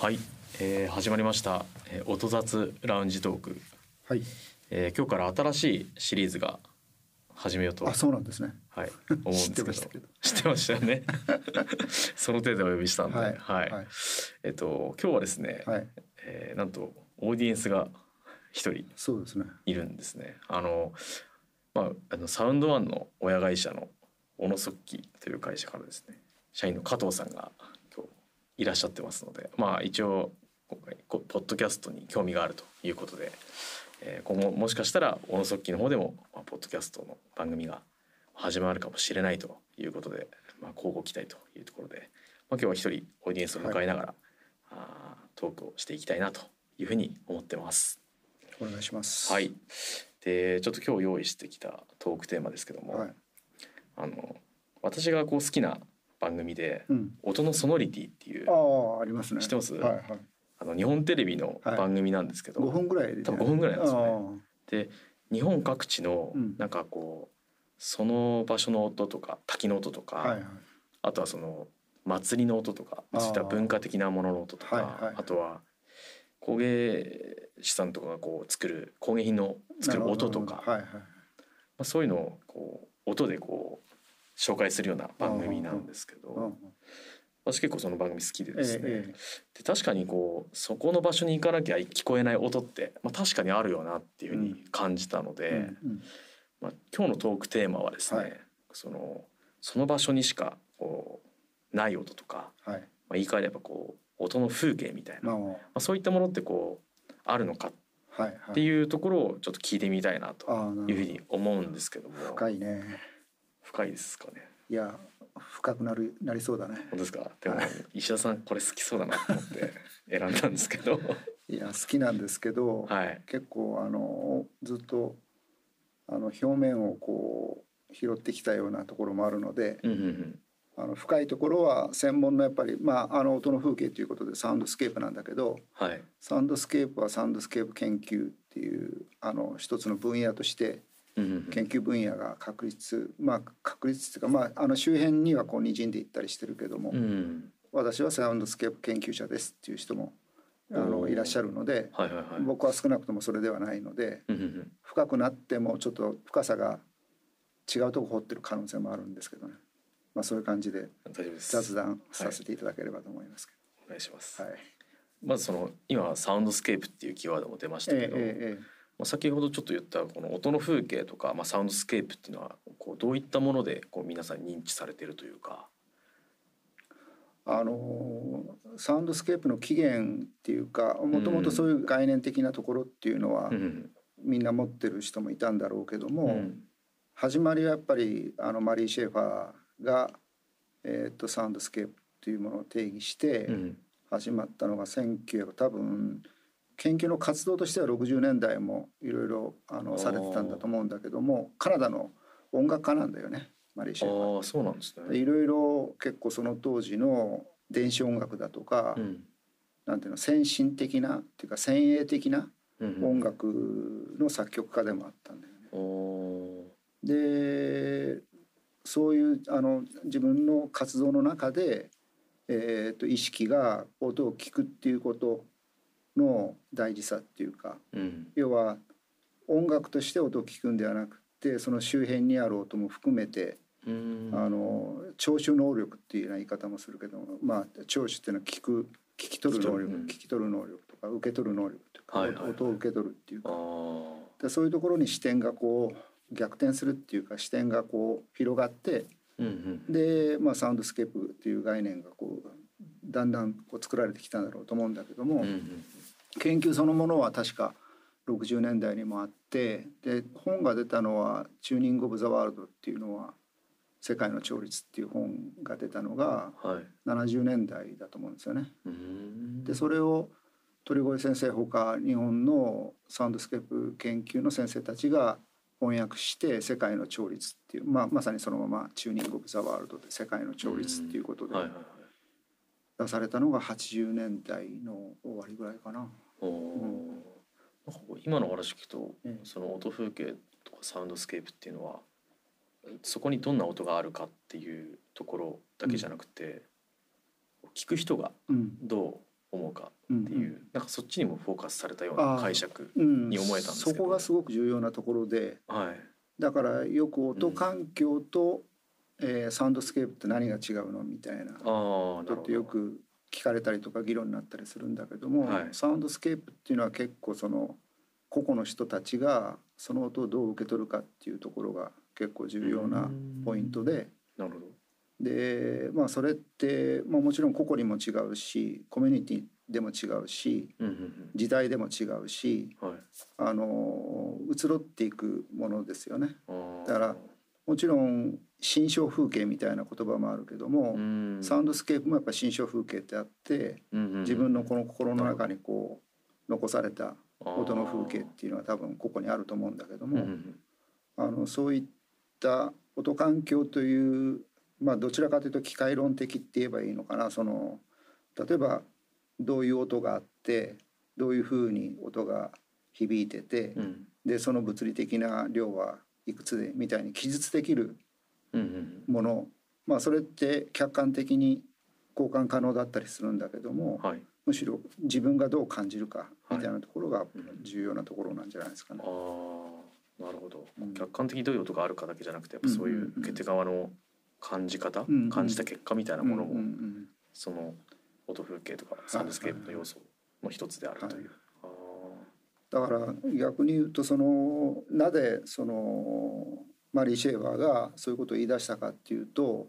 はい、えー、始まりました、えー、音雑ラウンジトーク、はい。えー、今日から新しいシリーズが始めようと。あ、そうなんですね。はい。思うんですけど。知ってましたけど。知ってましたよね。その程度お呼びしたんで。は、はい。いはい。えっと今日はですね、はい。えー、なんとオーディエンスが一人そうですね。いるんですね。あのまああのサウンドワンの親会社の小野速記という会社からですね社員の加藤さんがいらっしゃってますのでまあ一応今回こポッドキャストに興味があるということで、えー今後もしかしたら小野速記の方でも、まあ、ポッドキャストの番組が始まるかもしれないということで、まあ、交互期待というところで、まあ、今日は一人オーディエンスを迎えながら、あートークをしていきたいなというふうに思ってます。お願いします。はい。でちょっと今日用意してきたトークテーマですけども、はい。あの私がこう好きな番組でうん。「音のソノリティ」っていうああ、ありますね。知ってます？はいはい。あの日本テレビの番組なんですけど、五分ぐらいで。多分5分ぐらいなんですよね。ね。で日本各地のうんなんかこうその場所の音とか滝の音とか。あとはその祭りの音とかそういった文化的なものの音とか、あとは工芸士さんとかがこう作る工芸品の作る音とか。まあ、そういうのをこう音でこう紹介するような番組なんですけど、うん私結構その番組好きでですね、ええで確かにこうそこの場所に行かなきゃ聞こえない音って、まあ、確かにあるよなっていうふうに感じたので、まあ、今日のトークテーマはですね、はいそのその場所にしかこうない音とか。まあ、言い換えればこう音の風景みたいな、ままあ、あ、そういったものってこうあるのかっ。ていうところをちょっと聞いてみたいなというふうに思うんですけどもど。深いね。深いですかねいや、深くなる、なりそうだね。本当ですか？でもはい石田さんこれ好きそうだなと思って選んだんですけど いや、好きなんですけど。はい結構、あの、ずっと。あの表面をこう拾ってきたようなところもあるので、うんうんうんあの深いところは専門のやっぱりまああの音の風景ということでサウンドスケープなんだけどはいサウンドスケープはサウンドスケープ研究っていうあの一つの分野として研究分野が確立まあ確立っていうかまああの周辺にはこう滲んでいったりしてるけども、うん私はサウンドスケープ研究者ですっていう人もあのいらっしゃるのではいはいはい。僕は少なくともそれではないのでうん深くなってもちょっと深さが違うとこ掘ってる可能性もあるんですけどね、まあ、そういう感じで雑談させていただければと思いますけお願いします。ど。はい。まずその今サウンドスケープっていうキーワードも出ましたけど、えええまあ、先ほどちょっと言ったこの音の風景とか、まあ、サウンドスケープっていうのはこうどういったものでこう皆さん認知されているというか。あのーサウンドスケープの起源っていうかもともとそういう概念的なところっていうのは、うん。みんな持ってる人もいたんだろうけども、うん。始まりはやっぱりあのマリー・シェーファーが、えー、とサウンドスケープというものを定義してうん。始まったのが1900多分研究の活動としては60年代もいろいろあのされてたんだと思うんだけどもカナダの音楽家なんだよねマリー・シェーファー。ああそうなんですね。でいろいろ結構その当時の電子音楽だとか、うんなんていうの先進的なっていうか先鋭的なうんうん音楽の作曲家でもあったんだよね。おでそういうあの自分の活動の中で、えー、と意識が音を聞くっていうことの大事さっていうかーうん。要は音楽として音を聞くんではなくてその周辺にある音も含めてうん。あの聴取能力っていうような言い方もするけどまあ聴取っていうのは聞く聞き取る能力聞き取る。うん。聞き取る能力とか受け取る能力というか、はいはいはい。音を受け取るっていうあかーでそういうところに視点がこう逆転するっていうか視点がこう広がってうんうん。で、まあ、サウンドスケープっていう概念がこうだんだんこう作られてきたんだろうと思うんだけども、うんうん研究そのものは確か60年代にもあってで本が出たのは「Tuning of the World」っていうのは「世界の調律」っていう本が出たのがはい。70年代だと思うんですよね。うん。でそれを鳥越先生ほか日本のサウンドスケープ研究の先生たちが翻訳して「世界の調律」っていう、まあ、まさにそのまま「Tuning of the World」で「世界の調律」っていうことではいはいはい出されたのが80年代の終わりぐらいかな。おー。なん今の話聞くと、ええその音風景とかサウンドスケープっていうのはそこにどんな音があるかっていうところだけじゃなくて、聞く人がうん。ど思うかうんっていう、なんかそっちにもフォーカスされたような解釈うんに思えたんですけど。そこがすごく重要なところで。はい。だからよく音環境と、えーサウンドスケープって何が違うの？みたいな。ことってよく聞かれたりとか議論になったりするんだけども、はい。サウンドスケープっていうのは結構その個々の人たちがその音をどう受け取るかっていうところが結構重要なポイントで。なるほど。でまあそれって、まあ、もちろん個々にも違うしコミュニティでも違うしうんうん時代でも違うしうんはい。あの移ろっていくものですよね。だからもちろん心象風景みたいな言葉もあるけども、うん。サウンドスケープもやっぱ心象風景ってあってうんうんうん。自分のこの心の中にこう残された音の風景っていうのは多分ここにあると思うんだけども、うんうんあのそういった音環境というまあどちらかというと機械論的って言えばいいのかな。その例えばどういう音があってどういうふうに音が響いてて、うん。でその物理的な量はいくつでみたいに記述できるうんうんもの。まあそれって客観的に交換可能だったりするんだけども、うんはい。むしろ自分がどう感じるかはい。みたいなところが重要なところなんじゃないですかね。あ。あなるほど、うん。客観的にどういう音があるかだけじゃなくてやっぱそういう受け手側の感じ方、うんうん。感じた結果みたいなものも、うんうんうん。その音風景とかサウンドスケープの要素の一つであるという、あだから逆に言うとそのなぜそのマリー・シェーファーがそういうことを言い出したかっていうと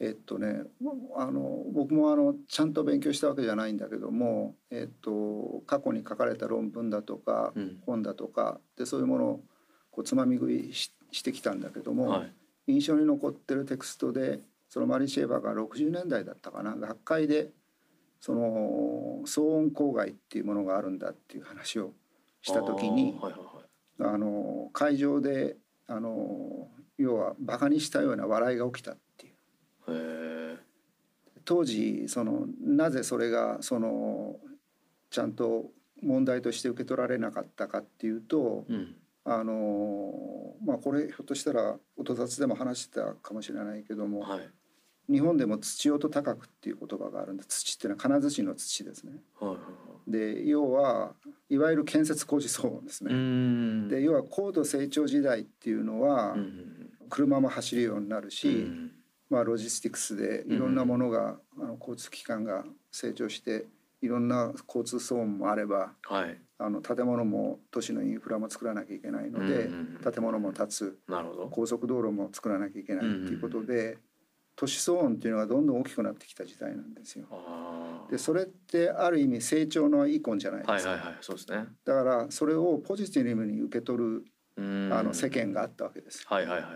えっとねあの僕もあのちゃんと勉強したわけじゃないんだけども、えっと、過去に書かれた論文だとかーうん。本だとかでそういうものをこうつまみ食いししてきたんだけども、はい。印象に残ってるテクストでそのマリー・シェーバーが60年代だったかな学会でその騒音公害っていうものがあるんだっていう話をした時にあーはいはいはい。あの会場であの要はバカにしたような笑いが起きたっていう。当時そのなぜそれがそのちゃんと問題として受け取られなかったかっていうとうん。あのまあこれひょっとしたら音雑でも話してたかもしれないけども、はい日本でも土音高くっていう言葉があるんで土っていうのは金槌の土ですね。はいはいはい。で要はいわゆる建設工事騒音ですうね。ん。で要は高度成長時代っていうのはうんうん車も走るようになるうし、ん。まあ、ロジスティクスでいろんなものが、あの交通機関が成長していろんな交通騒音もあればはい。あの建物も都市のインフラも作らなきゃいけないので、うんうんうん。建物も建つ。なるほど。高速道路も作らなきゃいけないっていうことで、都市騒音っていうのがどんどん大きくなってきた時代なんですよ。でそれってある意味成長のイコンじゃないですか、はいはいはいそうですね。だからそれをポジティブに受け取るうん。あの世間があったわけです。はいはいはいはい。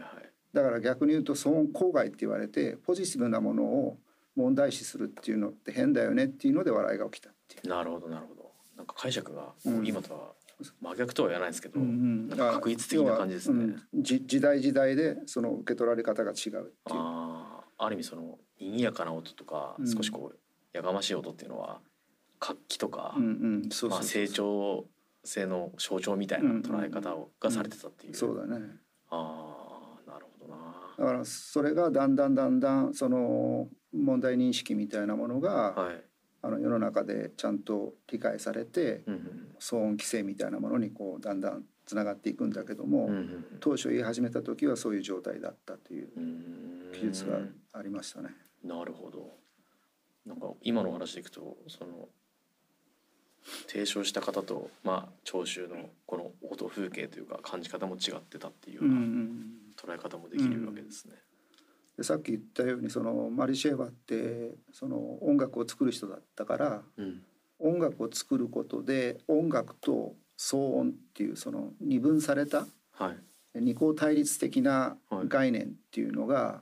だから逆に言うと騒音公害って言われてポジティブなものを問題視するっていうのって変だよねっていうので笑いが起きたっていう。なるほどなるほど。なんか解釈がうん。今とは真逆とは言わないですけど、うんうん。確率的な感じですね、うんじ時代時代でその受け取られ方が違うっていう。ある意味その賑やかな音とか、うん。少しこうやがましい音っていうのは活気とか、成長性の象徴みたいな捉え方を、がされてたっていう、そうだね。ああなるほどな。だからそれがだんだんだんだんその問題認識みたいなものが、はい、あの世の中でちゃんと理解されてうんうん騒音規制みたいなものにこうだんだんつながっていくんだけども、うんうん当初言い始めた時はそういう状態だったという記述がありましたね。なるほど。なんか今の話でいくとその提唱した方とまあ聴衆のこの音風景というか感じ方も違ってたっていうよううんうなん。捉え方もできるわけですね。でさっき言ったようにそのマリシェーバーってその音楽を作る人だったからうん。音楽を作ることで音楽と騒音っていうその二分されたはい、二項対立的なはい。概念っていうのがうん、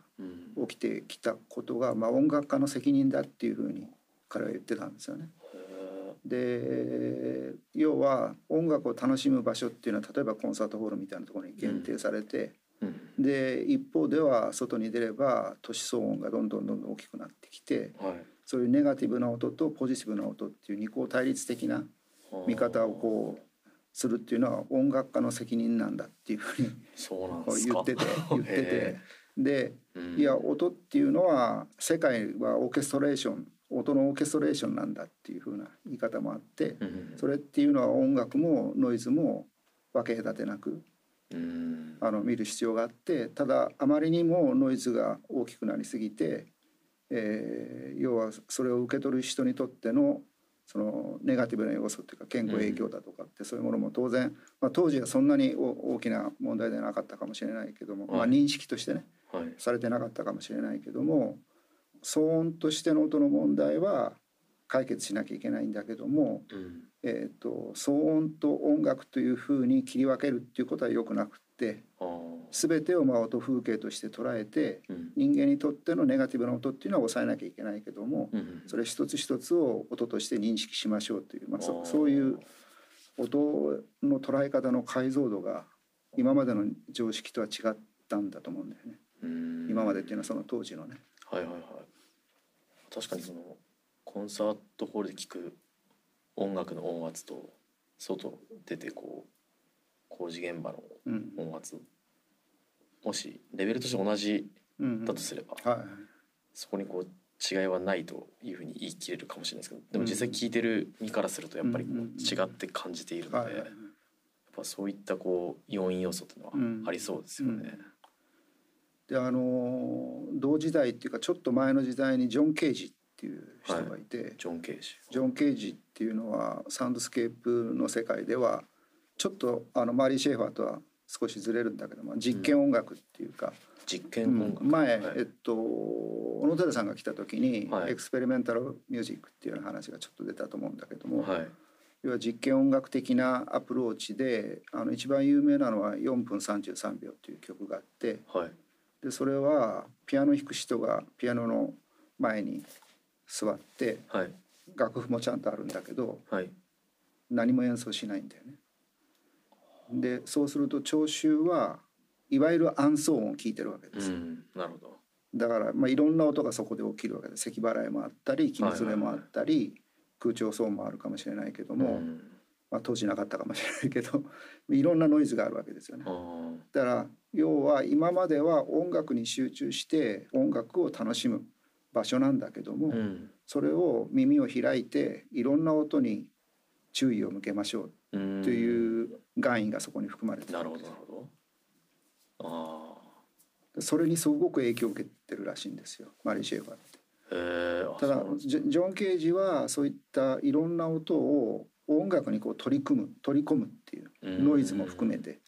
起きてきたことが、まあ、音楽家の責任だっていうふうに彼は言ってたんですよね。へで要は音楽を楽しむ場所っていうのは例えばコンサートホールみたいなところに限定されて、ーうん。で一方では外に出れば都市騒音がどんどんどんどん大きくなってきてはい。そういうネガティブな音とポジティブな音っていう二項対立的な見方をこうするっていうのは音楽家の責任なんだっていうふうに言ってて言ってて。へでいや音っていうのは世界はオーケストレーション音のオーケストレーションなんだっていう風な言い方もあってそれっていうのは音楽もノイズも分け隔てなくうん。あの見る必要があってただあまりにもノイズが大きくなりすぎて、えー要はそれを受け取る人にとってのそのネガティブな要素っていうか健康影響だとかってそういうものも当然、まあ、当時はそんなにお大きな問題ではなかったかもしれないけども、まあ、はい認識としてねはいされてなかったかもしれないけども騒音としての音の問題は解決しなきゃいけないんだけども、うん。えー、と騒音と音楽というふうに切り分けるっていうことはよくなくって全てをまあ音風景として捉えてうん。人間にとってのネガティブな音っていうのは抑えなきゃいけないけどもうんうん。それ一つ一つを音として認識しましょうという、まあ、そそういう音の捉え方の解像度が今までの常識とは違ったんだと思うんだよね。うん今までっていうのはその当時のね。はいはいはい。確かにそのコンサートホールで聴く音楽の音圧と外出てこう工事現場のうん。音圧もしレベルとして同じうんだとすれば、はいそこにこう違いはないというふうに言い切れるかもしれないですけどでも実際聞いてる身からするとやっぱり違って感じているので、やっぱそういったこう要因要素っていうのうん。はありそうですよね。であの同時代っていうかちょっと前の時代にジョン・ケージっていう人がい。て、ジョン・ケージ。ジョン・ケージっていうのはサウンドスケープの世界ではちょっとあのマリー・シェーファーとは少しずれるんだけども実験音楽っていうか、実験うん音楽、前、はい。えっと小野寺さんが来た時に、はい。 experimental music っていうような話がちょっと出たと思うんだけども、はい。要は実験音楽的なアプローチであの一番有名なのは4分33秒という曲があってはいでそれはピアノ弾く人がピアノの前に座ってはい楽譜もちゃんとあるんだけどはい何も演奏しないんだよね。でそうすると聴衆はいわゆる暗騒音を聞いてるわけですよ。うんなるほどだから、まあ、いろんな音がそこで起きるわけで咳払いもあったり気絶れもあったり、空調騒音もあるかもしれないけども、んまあ、当時なかったかもしれないけど いろんなノイズがあるわけですよね。だから要は今までは音楽に集中して音楽を楽しむ場所なんだけども、うん。それを耳を開いていろんな音に注意を向けましょううんという願意がそこに含まれてるなるほどなるほど。あそれにすごく影響を受けてるらしいんですよマリー・シェーファーって。ただジョン・ケージはそういったいろんな音を音楽にこう取り組む取り込むっていううん。ノイズも含めて。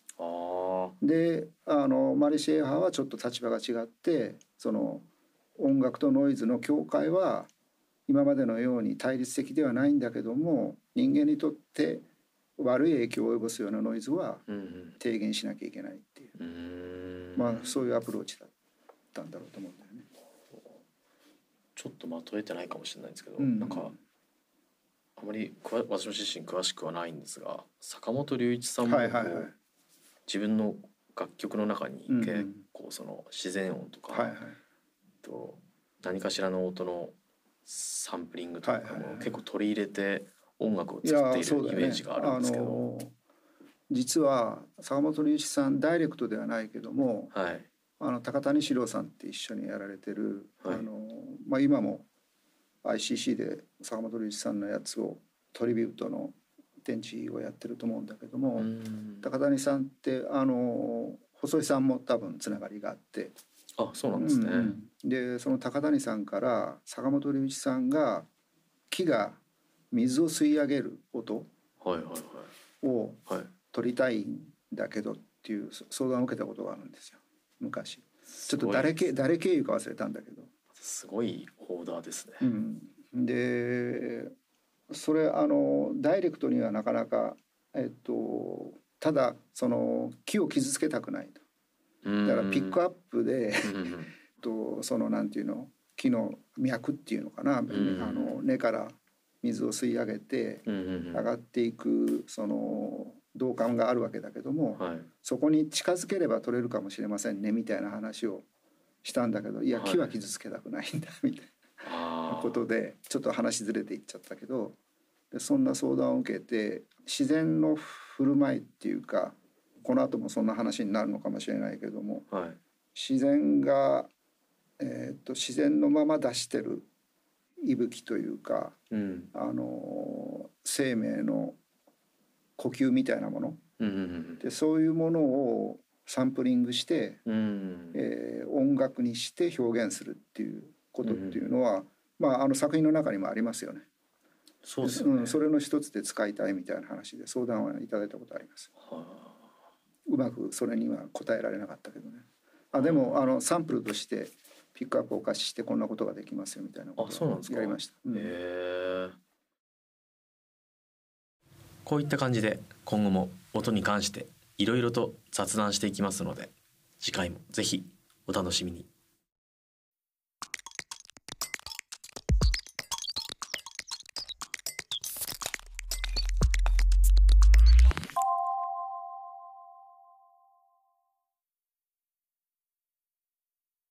であのマリ・シェーはちょっと立場が違ってその音楽とノイズの境界は今までのように対立的ではないんだけども人間にとって悪い影響を及ぼすようなノイズは低減しなきゃいけないっていう、うーん。まあそういうアプローチだったんだろうと思うんだよね。ちょっとまとえてないかもしれないんですけど、うん。なんかあまり私自身詳しくはないんですが坂本龍一さんも自分の楽曲の中にうんうん。結構その自然音とか、はいはい。と何かしらの音のサンプリングとかも結構取り入れて音楽をい作っているイメージがあるんですけど、実は坂本龍一さんダイレクトではないけどもはい。あの高谷史郎さんって一緒にやられてる、はい。あのまあ、今も ICC で坂本龍一さんのやつをトリビュートの展示をやってると思うんだけども、うん。高谷さんってあの細井さんも多分つながりがあって。あそうなんですね、うんうん。でその高谷さんから坂本龍一さんが木が水を吸い上げる音をはい。撮りたいんだけどっていうそ相談を受けたことがあるんですよ。昔。ちょっと誰け誰経由か忘れたんだけど、すごいオーダーですね、うん、でそれあのダイレクトにはなかなかえっとただその木を傷つけたくないと。だからピックアップで、とそのなんていうの木の脈っていうのかな、んあの根から水を吸い上げて上がっていくその導管があるわけだけども、はい。そこに近づければ取れるかもしれませんねみたいな話をしたんだけどいやはい。木は傷つけたくないんだみたいな。ことでちょっと話ずれていっちゃったけどでそんな相談を受けて自然の振る舞いっていうかこの後もそんな話になるのかもしれないけどもはい。自然が、えー、と自然のまま出してる息吹というかうん。あの生命の呼吸みたいなもの。うんうん。でそういうものをサンプリングして、うんうんえー音楽にして表現するっていうことっていうのは、まああの作品の中にもありますよね。そうですよね、ん、それの一つで使いたいみたいな話で相談をいただいたことあります。はうまくそれには答えられなかったけどね。あでもあのサンプルとしてピックアップをお貸ししてこんなことができますよみたいなことあそうなんですかやりました。うんへえこういった感じで今後も音に関していろいろと雑談していきますので次回もぜひお楽しみに。